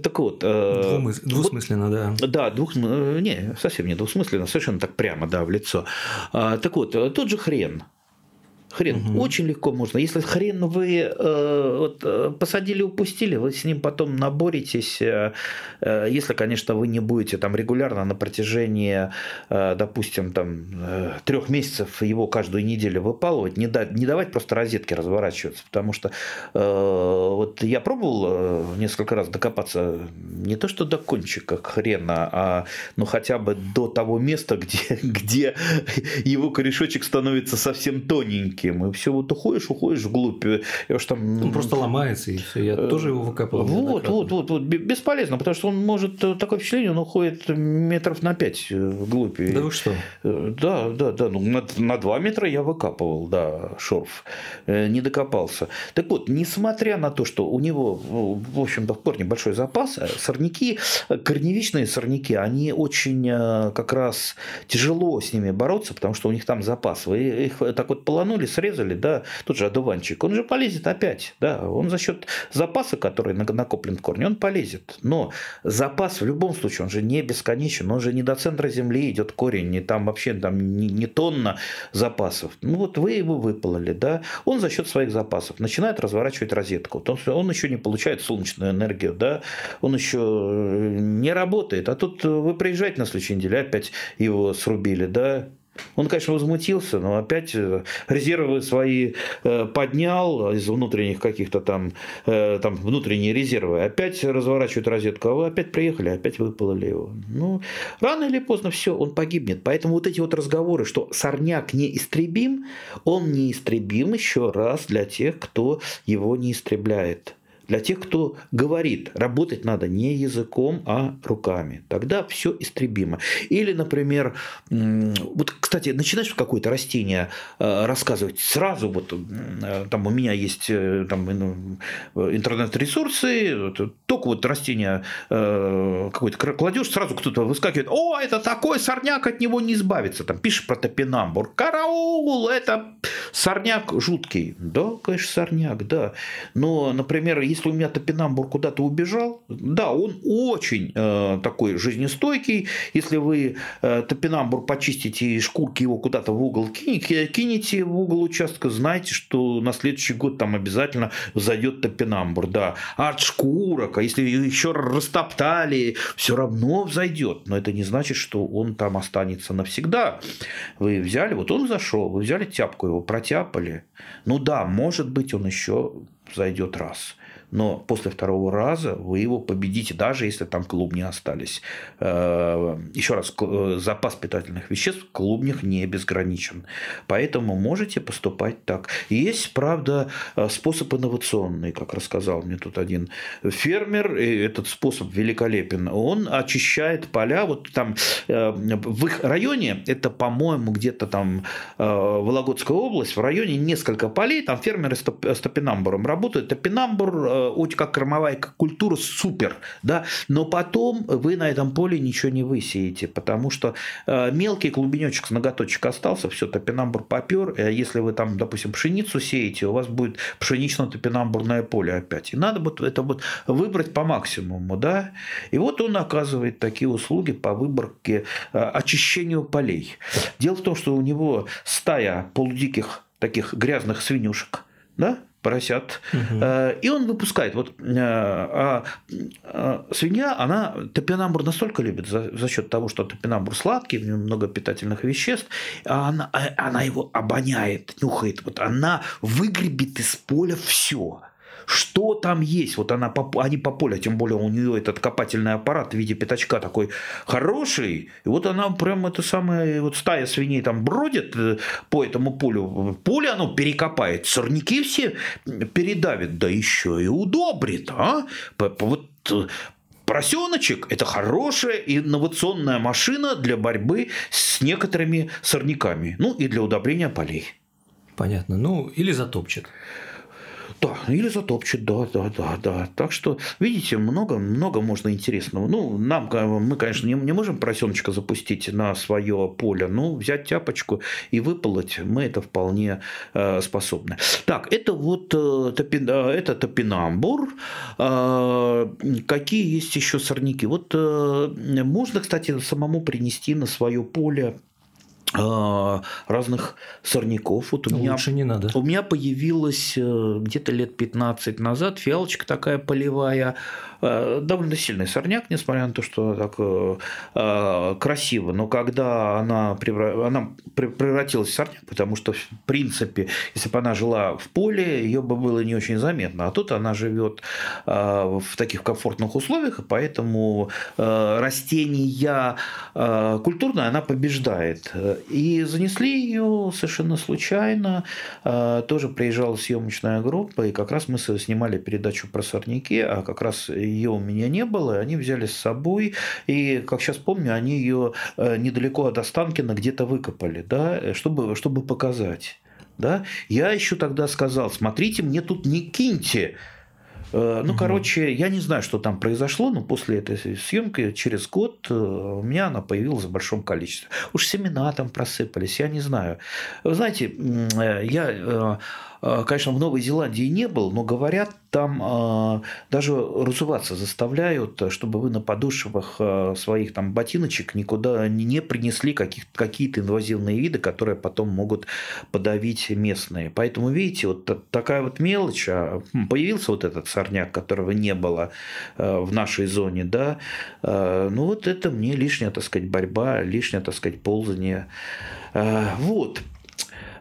так вот. Двумыс... Двусмысленно, вот, да. Да, двух... не, совсем не двусмысленно, совершенно так прямо, да, в лицо. Так вот, тот же хрен. Хрен угу. очень легко можно. Если хрен вы э, вот, э, посадили, упустили, вы с ним потом наборетесь. Э, э, если, конечно, вы не будете там регулярно на протяжении, э, допустим, там э, трех месяцев его каждую неделю выпалывать, не, дать, не давать просто розетки разворачиваться, потому что э, вот я пробовал э, несколько раз докопаться не то что до кончика хрена, а ну хотя бы до того места, где, где его корешочек становится совсем тоненький таким. И все вот уходишь, уходишь вглубь. Я уж там... Он просто ломается, и все. Я тоже его выкапывал. Вот, вот, вот, вот. Бесполезно, потому что он может... Такое впечатление, он уходит метров на 5 вглубь. Да вы что? Да, да, да. Ну, на, на 2 метра я выкапывал, да, шорф. Не докопался. Так вот, несмотря на то, что у него, в общем-то, в корне большой запас, сорняки, корневичные сорняки, они очень как раз тяжело с ними бороться, потому что у них там запас. Вы их так вот полонули, срезали, да, тот же одуванчик, он же полезет опять, да, он за счет запаса, который накоплен в корне, он полезет. Но запас в любом случае, он же не бесконечен, он же не до центра земли идет корень, не там вообще там не, не тонна запасов. Ну вот вы его выпололи, да, он за счет своих запасов начинает разворачивать розетку. Он, он еще не получает солнечную энергию, да, он еще э, не работает. А тут вы приезжаете на следующей неделе, опять его срубили, да, Он, конечно, возмутился, но опять э, резервы свои э, поднял из внутренних каких-то там, э, там внутренние резервы. Опять разворачивают розетку, а вы опять приехали, опять выпалили его. Ну, рано или поздно все, он погибнет. Поэтому вот эти вот разговоры, что сорняк неистребим, он неистребим еще раз для тех, кто его не истребляет для тех, кто говорит, работать надо не языком, а руками. Тогда все истребимо. Или, например, вот, кстати, начинаешь какое-то растение э, рассказывать, сразу вот э, там у меня есть э, там, интернет-ресурсы, только вот растение какое-то кладешь, сразу кто-то выскакивает, о, это такой сорняк, от него не избавиться. Там пишешь про топинамбур, караул, это сорняк жуткий. Да, конечно, сорняк, да. Но, например, если у меня топинамбур куда-то убежал, да, он очень э, такой жизнестойкий. Если вы э, топинамбур почистите и шкурки его куда-то в угол кинете, кинете в угол участка, знайте, что на следующий год там обязательно зайдет топинамбур, да. А от шкурок, а если еще растоптали, все равно взойдет. Но это не значит, что он там останется навсегда. Вы взяли, вот он зашел, вы взяли тяпку его, протяпали. Ну да, может быть, он еще зайдет раз но после второго раза вы его победите, даже если там клубни остались. Э, Еще раз, э, запас питательных веществ в клубнях не безграничен. Поэтому можете поступать так. Есть, правда, э, способ инновационный, как рассказал мне тут один фермер, и этот способ великолепен. Он очищает поля, вот там в их районе, это, по-моему, где-то там Вологодская область, в районе несколько полей, там фермеры с топинамбуром работают. Топинамбур очень как кормовая культура супер, да, но потом вы на этом поле ничего не высеете, потому что э, мелкий клубенечек с ноготочек остался, все, топинамбур попер, э, если вы там, допустим, пшеницу сеете, у вас будет пшенично-топинамбурное поле опять. И надо вот это вот выбрать по максимуму, да, и вот он оказывает такие услуги по выборке, э, очищению полей. Дело в том, что у него стая полудиких таких грязных свинюшек, да, поросят. Угу. И он выпускает. Вот э, а, а свинья, она топинамбур настолько любит за, за счет того, что топинамбур сладкий, в нем много питательных веществ, а она, она его обоняет, нюхает. Вот она выгребет из поля все что там есть. Вот она, они по полю, тем более у нее этот копательный аппарат в виде пятачка такой хороший. И вот она прям это самое, вот стая свиней там бродит э, по этому полю. Поле оно перекопает, сорняки все передавит, да еще и удобрит. А? Вот э, Поросеночек – это хорошая инновационная машина для борьбы с некоторыми сорняками. Ну, и для удобрения полей. Понятно. Ну, или затопчет. Да, или затопчет, да, да, да, да. Так что, видите, много, много можно интересного. Ну, нам, мы, конечно, не, не можем поросеночка запустить на свое поле, но взять тяпочку и выполоть мы это вполне э, способны. Так, это вот э, топи, э, это топинамбур. Э, какие есть еще сорняки? Вот э, можно, кстати, самому принести на свое поле разных сорняков. Вот у меня, Лучше не надо. У меня появилась э, где-то лет 15 назад фиалочка такая полевая, довольно сильный сорняк, несмотря на то, что так э, э, красиво. Но когда она, превра... она превратилась в сорняк, потому что, в принципе, если бы она жила в поле, ее бы было не очень заметно. А тут она живет в таких комфортных условиях, и поэтому растения культурная она побеждает. И занесли ее совершенно случайно. Тоже приезжала съемочная группа, и как раз мы снимали передачу про сорняки, а как раз ее у меня не было, они взяли с собой, и, как сейчас помню, они ее э, недалеко от Останкина где-то выкопали, да, чтобы, чтобы показать. Да? Я еще тогда сказал, смотрите, мне тут не киньте э, ну, угу. короче, я не знаю, что там произошло, но после этой съемки через год э, у меня она появилась в большом количестве. Уж семена там просыпались, я не знаю. Вы знаете, я, конечно, в Новой Зеландии не был, но говорят, там э, даже разуваться заставляют, чтобы вы на подошвах э, своих там ботиночек никуда не принесли каких, какие-то инвазивные виды, которые потом могут подавить местные. Поэтому, видите, вот такая вот мелочь, а, появился вот этот сорняк, которого не было в нашей зоне, да, ну вот это мне лишняя, так сказать, борьба, лишняя, так сказать, ползание. Вот.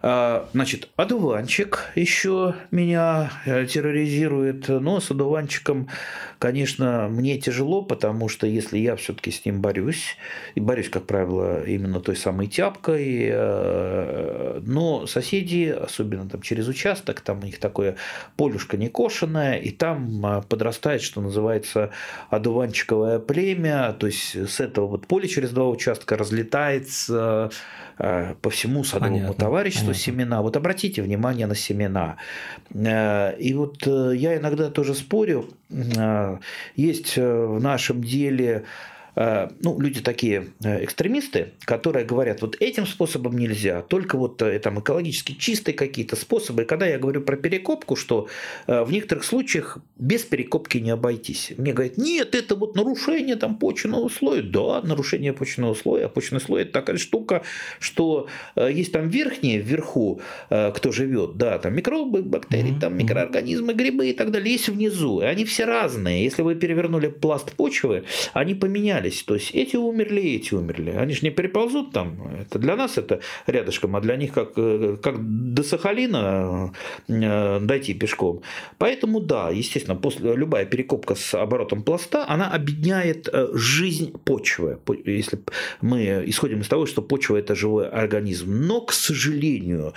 А, значит, одуванчик еще меня э, терроризирует, но с одуванчиком, конечно, мне тяжело, потому что если я все-таки с ним борюсь, и борюсь, как правило, именно той самой тяпкой, э, но соседи, особенно там через участок, там у них такое полюшко некошенное, и там э, подрастает, что называется, одуванчиковое племя, то есть с этого вот поля через два участка разлетается по всему садовому Понятно. товариществу Понятно. семена. Вот обратите внимание на семена. Э, и вот э, я иногда тоже спорю, э, есть в нашем деле Э, ну, люди такие э, экстремисты, которые говорят, вот этим способом нельзя, только вот э, там экологически чистые какие-то способы. И когда я говорю про перекопку, что в некоторых случаях без перекопки не обойтись. Мне говорят, нет, это вот нарушение там почвенного слоя. Да, нарушение почвенного слоя. А почвенный слой – это такая штука, что есть там верхние, вверху, кто живет, да, там микробы, бактерии, там микроорганизмы, грибы и так далее, есть внизу. И они все разные. Если вы перевернули пласт почвы, они поменяли поменялись. То есть эти умерли, эти умерли. Они же не переползут там. Это для нас это рядышком, а для них как, э, как до Сахалина э, дойти пешком. Поэтому да, естественно, после, любая перекопка с оборотом пласта, она объединяет э, жизнь почвы. Если мы исходим из того, что почва это живой организм. Но, к сожалению,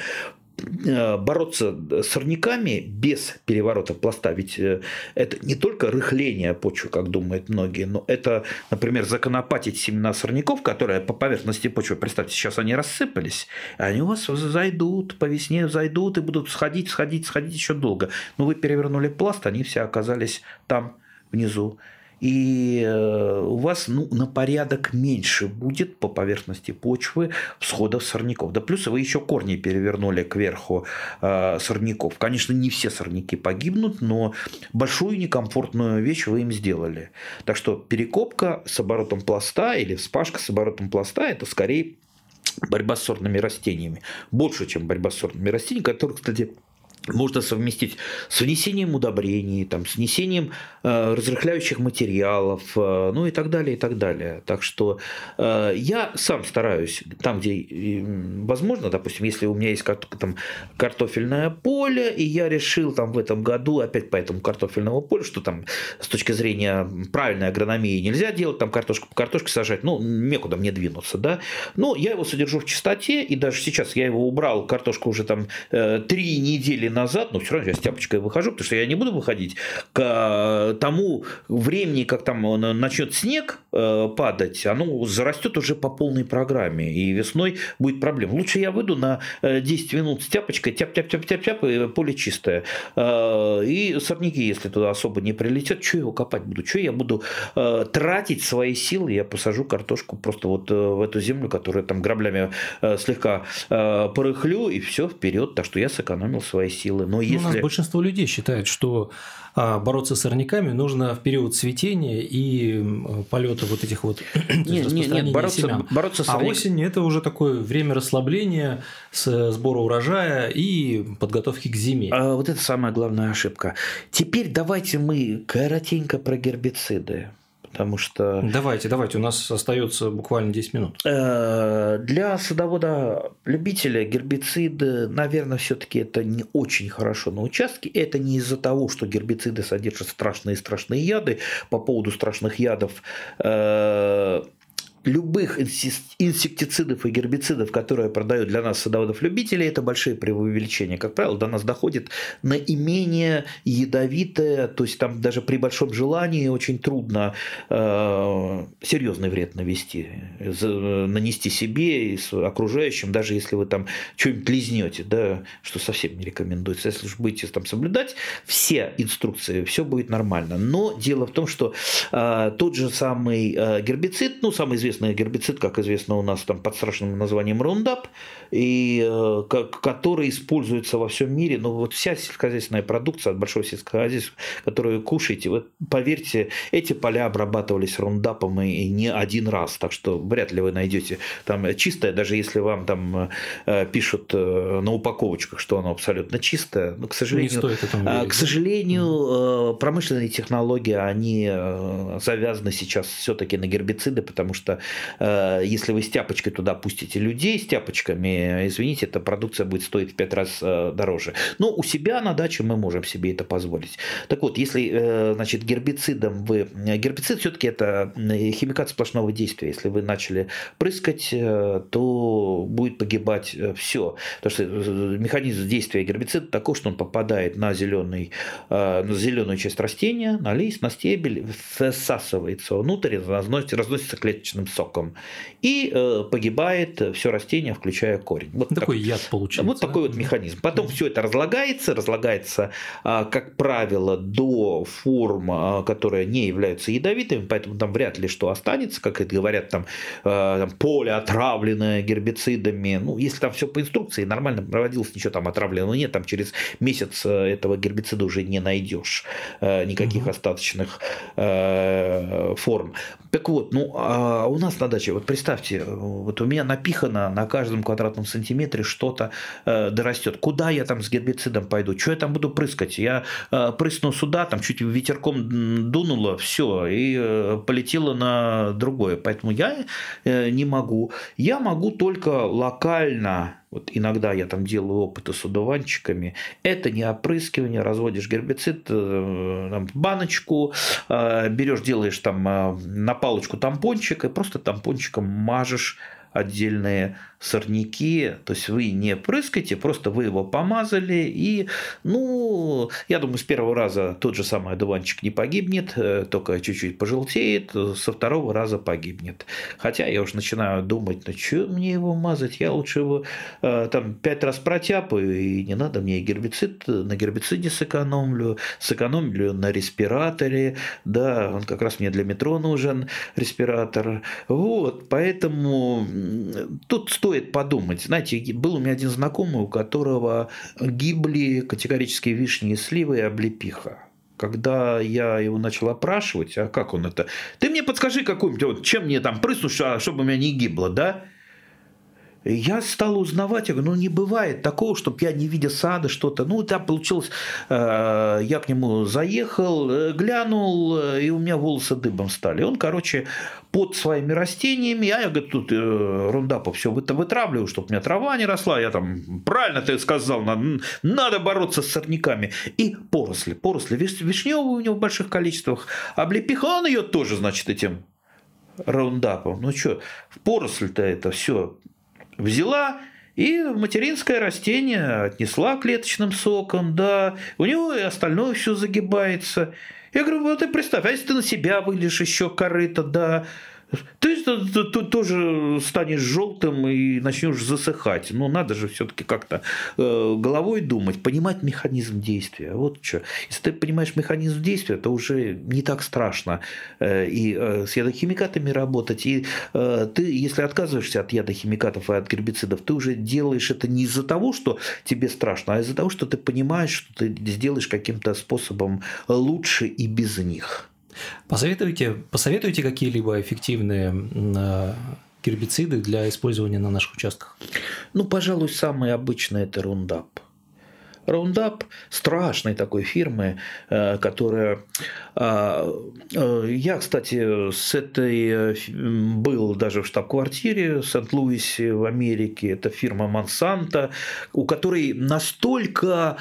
бороться с сорняками без переворота пласта, ведь э, это не только рыхление почвы, как думают многие, но это, например, законопатить семена сорняков, которые по поверхности почвы, представьте, сейчас они рассыпались, они у вас зайдут, по весне зайдут и будут сходить, сходить, сходить еще долго. Но вы перевернули пласт, они все оказались там внизу и э, у вас ну, на порядок меньше будет по поверхности почвы всходов сорняков. Да плюс вы еще корни перевернули кверху э, сорняков. Конечно, не все сорняки погибнут, но большую некомфортную вещь вы им сделали. Так что перекопка с оборотом пласта или вспашка с оборотом пласта – это скорее борьба с сорными растениями. Больше, чем борьба с сорными растениями, которые, кстати, можно совместить с внесением удобрений, там, с внесением э, разрыхляющих материалов, э, ну и так далее, и так далее. Так что э, я сам стараюсь, там, где э, возможно, допустим, если у меня есть там, картофельное поле, и я решил там в этом году, опять по этому картофельному полю, что там с точки зрения правильной агрономии нельзя делать, там картошку по картошке сажать, ну, некуда мне двинуться, да. Но я его содержу в чистоте, и даже сейчас я его убрал, картошку уже там э, три недели назад, но все равно я с тяпочкой выхожу, потому что я не буду выходить к э, тому времени, как там начнет снег э, падать, оно зарастет уже по полной программе, и весной будет проблема. Лучше я выйду на 10 э, минут с тяпочкой, тяп-тяп-тяп-тяп-тяп, и поле чистое. И сорняки, если туда особо не прилетят, что его копать буду? Что я буду тратить свои силы? Я посажу картошку просто вот в эту землю, которая там граблями слегка порыхлю, и все, вперед. Так что я сэкономил свои силы силы. Но если... У нас большинство людей считает, что а, бороться с сорняками нужно в период цветения и полета вот этих вот нет, нет, нет, бороться, семян. бороться с сорняк... А осень – это уже такое время расслабления, сбора урожая и подготовки к зиме. А вот это самая главная ошибка. Теперь давайте мы коротенько про гербициды потому что... Давайте, давайте, у нас остается буквально 10 минут. Э, для садовода-любителя гербициды, наверное, все-таки это не очень хорошо на участке. Это не из-за того, что гербициды содержат страшные-страшные яды. По поводу страшных ядов э, любых инсектицидов и гербицидов, которые продают для нас садоводов-любителей, это большие преувеличения. Как правило, до нас доходит наименее ядовитое, то есть там даже при большом желании очень трудно э, серьезный вред навести, нанести себе и окружающим, даже если вы там что-нибудь лизнете, да, что совсем не рекомендуется. Если уж будете там соблюдать все инструкции, все будет нормально. Но дело в том, что э, тот же самый э, гербицид, ну, самый известный известный гербицид, как известно у нас там под страшным названием Roundup, и э, который используется во всем мире. Но вот вся сельскохозяйственная продукция от большого сельскохозяйства, которую вы кушаете, вот поверьте, эти поля обрабатывались рундапом и не один раз, так что вряд ли вы найдете там чистое, даже если вам там э, пишут э, на упаковочках, что оно абсолютно чистое, но, к сожалению, не стоит этому верить, к сожалению, промышленные технологии, они завязаны сейчас все-таки на гербициды, потому что если вы с тяпочкой туда пустите людей с тяпочками, извините, эта продукция будет стоить в пять раз дороже. Но у себя на даче мы можем себе это позволить. Так вот, если значит, гербицидом вы... Гербицид все-таки это химикат сплошного действия. Если вы начали прыскать, э, то будет погибать э, все. Потому что э, механизм действия гербицида такой, что он попадает на, зеленый, на зеленую часть растения, на лист, на стебель, всасывается внутрь, разносится, разносится клеточным соком. И погибает все растение, включая корень. Вот такой так, яд получается. Вот такой вот механизм. Потом все это разлагается, разлагается, как правило, до форм, которые не являются ядовитыми, поэтому там вряд ли что останется, как это говорят, там, э, там поле отравленное гербицидами. Ну, если там все по инструкции, нормально проводилось, ничего там отравленного нет, там через месяц э, этого гербицида уже не найдешь э, никаких угу. остаточных форм. Так вот, ну, а у нас на даче, вот представьте, вот у меня напихано на каждом квадратном сантиметре что-то э, дорастет. Куда я там с гербицидом пойду? Что я там буду прыскать? Я э, прысну сюда, там чуть ветерком дунуло, все, и э, полетело на другое. Поэтому я э, не могу. Я могу только локально вот иногда я там делаю опыты с одуванчиками. Это не опрыскивание, разводишь гербицид, э, там, баночку, э, берешь, делаешь там э, на палочку тампончик и просто тампончиком мажешь отдельные сорняки, то есть вы не прыскаете, просто вы его помазали, и, ну, я думаю, с первого раза тот же самый одуванчик не погибнет, э, только чуть-чуть пожелтеет, со второго раза погибнет. Хотя я уже начинаю думать, ну, что мне его мазать, я лучше его э, там пять раз протяпаю, и не надо мне гербицид, на гербициде сэкономлю, сэкономлю на респираторе, да, он как раз мне для метро нужен, респиратор, вот, поэтому тут стоит стоит подумать. Знаете, был у меня один знакомый, у которого гибли категорические вишни и сливы и облепиха. Когда я его начал опрашивать, а как он это? Ты мне подскажи какую-нибудь, вот, чем мне там прыснуть, чтобы у меня не гибло, да? Я стал узнавать, я говорю, ну не бывает такого, чтобы я не видя сада что-то. Ну, там получилось, э, я к нему заехал, э, глянул, э, и у меня волосы дыбом стали. Он, короче, под своими растениями, я, я говорю, тут э, рундапа все вытравливаю, чтобы у меня трава не росла. Я там, правильно ты сказал, надо, надо бороться с сорняками. И поросли, поросли вишневые у него в больших количествах. Облепиха, он ее тоже, значит, этим раундапом. Ну что, в поросль-то это все взяла и материнское растение отнесла клеточным соком, да, у него и остальное все загибается. Я говорю, вот ты представь, а если ты на себя выльешь еще корыто, да, ты, ты, ты, ты тоже станешь желтым и начнешь засыхать. Но надо же все-таки как-то э, головой думать, понимать механизм действия. Вот что. Если ты понимаешь механизм действия, то уже не так страшно э, и э, с ядохимикатами работать. И э, ты, если отказываешься от ядохимикатов и от гербицидов, ты уже делаешь это не из-за того, что тебе страшно, а из-за того, что ты понимаешь, что ты сделаешь каким-то способом лучше и без них. Посоветуйте, посоветуйте какие-либо эффективные а, гербициды для использования на наших участках? Ну, пожалуй, самый обычный это рундап. Roundup страшной такой фирмы, э, которая... А, э, я, кстати, с этой э, был даже в штаб-квартире в Сент-Луисе в Америке. Это фирма Monsanto, у которой настолько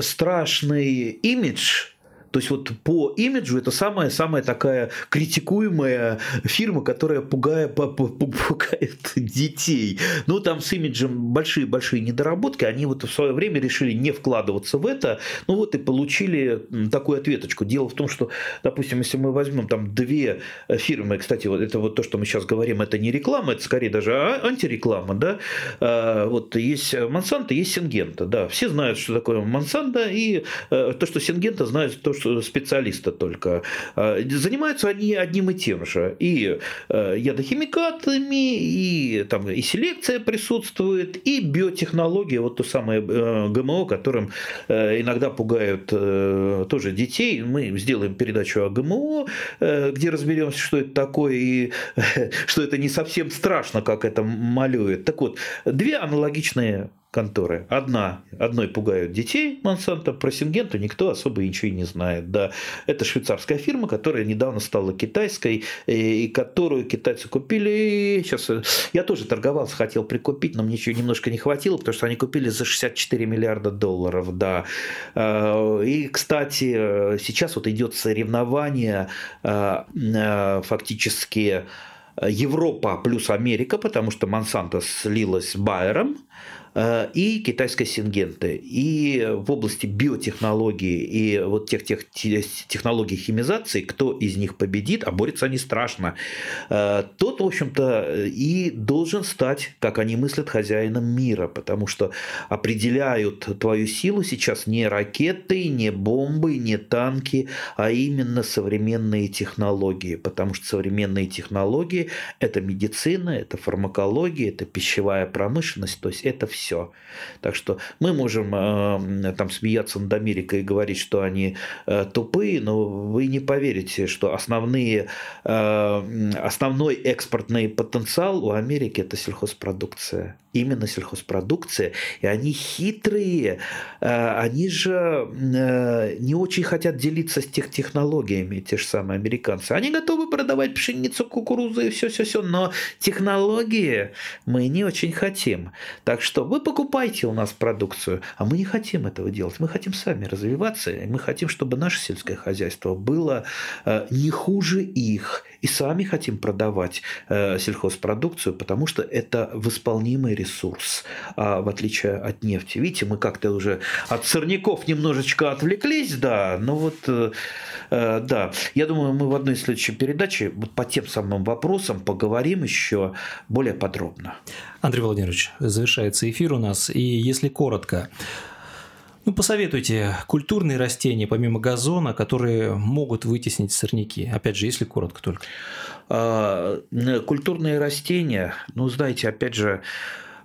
страшный имидж, то есть вот по имиджу это самая-самая такая критикуемая фирма, которая пугает, пугает детей. Ну, там с имиджем большие-большие недоработки. Они вот в свое время решили не вкладываться в это. Ну, вот и получили такую ответочку. Дело в том, что, допустим, если мы возьмем там две фирмы, кстати, вот это вот то, что мы сейчас говорим, это не реклама, это скорее даже а, антиреклама, да. А, вот есть Монсанто, есть Сингента, да. Все знают, что такое Монсанто, и э, то, что Сингента, знают то, специалиста только. Занимаются они одним и тем же. И ядохимикатами, и, там, и селекция присутствует, и биотехнология, вот то самое ГМО, которым иногда пугают тоже детей. Мы сделаем передачу о ГМО, где разберемся, что это такое, и что это не совсем страшно, как это малюет. Так вот, две аналогичные конторы. Одна, одной пугают детей Монсанто, про Сингенту никто особо ничего и не знает. Да, это швейцарская фирма, которая недавно стала китайской, и которую китайцы купили. Сейчас э, я тоже торговался, хотел прикупить, но мне еще немножко не хватило, потому что они купили за 64 миллиарда долларов. Да. А, и, кстати, сейчас вот идет соревнование фактически Европа плюс Америка, потому что Монсанто слилась с Байером, Э, и китайской сингенты. И в области биотехнологии и вот тех, тех технологий химизации, кто из них победит, а борются они страшно, э, тот, в общем-то, и должен стать, как они мыслят, хозяином мира, потому что определяют твою силу сейчас не ракеты, не бомбы, не танки, а именно современные технологии, потому что современные технологии – это медицина, это фармакология, это пищевая промышленность, то есть это все все. Так что мы можем э, там смеяться над Америкой и говорить, что они э, тупые, но вы не поверите, что основные, э, основной экспортный потенциал у Америки это сельхозпродукция именно сельхозпродукция, и они хитрые, э, они же э, не очень хотят делиться с тех технологиями, те же самые американцы. Они готовы продавать пшеницу, кукурузу и все-все-все, но технологии мы не очень хотим. Так что вы покупайте у нас продукцию, а мы не хотим этого делать. Мы хотим сами развиваться, мы хотим, чтобы наше сельское хозяйство было э, не хуже их, и сами хотим продавать сельхозпродукцию, потому что это восполнимый ресурс, а в отличие от нефти. Видите, мы как-то уже от сорняков немножечко отвлеклись, да, но вот, э, э, да, я думаю, мы в одной из следующих передач вот по тем самым вопросам поговорим еще более подробно. Андрей Владимирович, завершается эфир у нас, и если коротко, ну, посоветуйте культурные растения, помимо газона, которые могут вытеснить сорняки. Опять же, если коротко только. А, культурные растения, ну, знаете, опять же,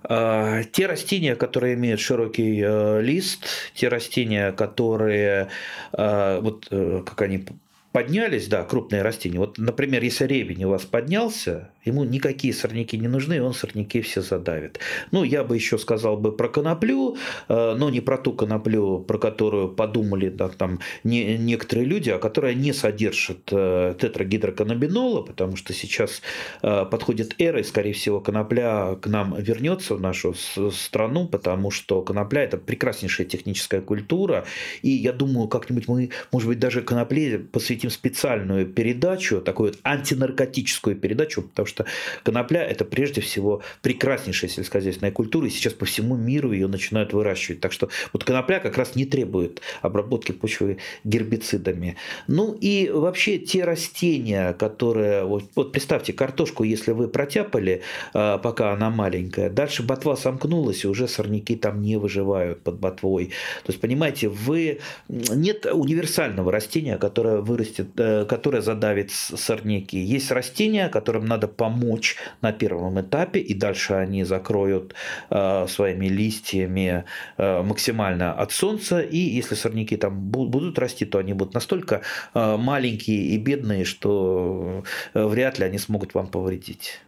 те растения, которые имеют широкий э, лист, те растения, которые, а, вот э, как они поднялись, да, крупные растения. Вот, например, если ревень у вас поднялся, ему никакие сорняки не нужны, он сорняки все задавит. Ну, я бы еще сказал бы про коноплю, э, но не про ту коноплю, про которую подумали да, там не, некоторые люди, а которая не содержит э, тетрагидроканабинола, потому что сейчас э, подходит эра, и, скорее всего, конопля к нам вернется в нашу страну, потому что конопля – это прекраснейшая техническая культура, и я думаю, как-нибудь мы, может быть, даже конопле посвятим специальную передачу, такую антинаркотическую передачу, потому что конопля – это прежде всего прекраснейшая сельскохозяйственная культура, и сейчас по всему миру ее начинают выращивать. Так что вот конопля как раз не требует обработки почвы гербицидами. Ну и вообще те растения, которые… Вот, вот представьте, картошку, если вы протяпали, а, пока она маленькая, дальше ботва сомкнулась, и уже сорняки там не выживают под ботвой. То есть, понимаете, вы… Нет универсального растения, которое вырастет э, которая задавит сорняки. Есть растения, которым надо помочь на первом этапе, и дальше они закроют э, своими листьями э, максимально от солнца, и если сорняки там будут расти, то они будут настолько маленькие и бедные, что вряд ли они смогут вам повредить.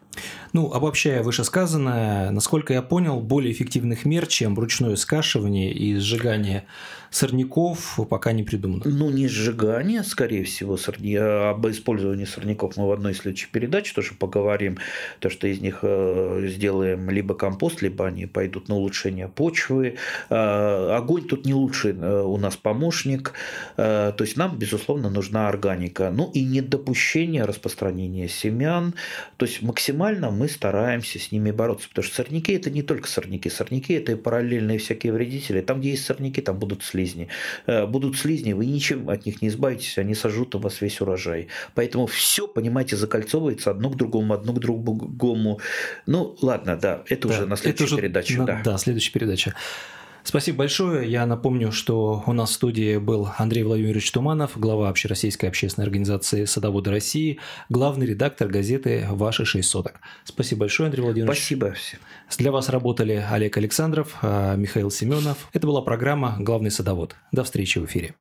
Ну, обобщая вышесказанное, насколько я понял, более эффективных мер, чем ручное скашивание и сжигание сорняков, пока не придумано. Ну, не сжигание, скорее всего, сорня... А об использовании сорняков мы в одной из следующих передач тоже поговорим, то, что из них э, сделаем либо компост, либо они пойдут на улучшение почвы. Э, огонь тут не лучший э, у нас помощник, то есть нам, безусловно, нужна органика. Ну и недопущение распространения семян, то есть максимально мы стараемся с ними бороться, потому что сорняки это не только сорняки, сорняки это и параллельные всякие вредители. Там, где есть сорняки, там будут слизни. Э, будут слизни, вы ничем от них не избавитесь, они сожрут у вас весь урожай. Поэтому все, понимаете, закольцовывается одно к другому, одно к другому. Ну, ладно, да, это да, уже на следующей уже, передаче. На, да. да, следующая передача. Спасибо большое. Я напомню, что у нас в студии был Андрей Владимирович Туманов, глава Общероссийской общественной организации «Садоводы России», главный редактор газеты «Ваши шесть соток». Спасибо большое, Андрей Владимирович. Спасибо всем. Для вас работали Олег Александров, а, Михаил Семенов. Это была программа «Главный садовод». До встречи в эфире.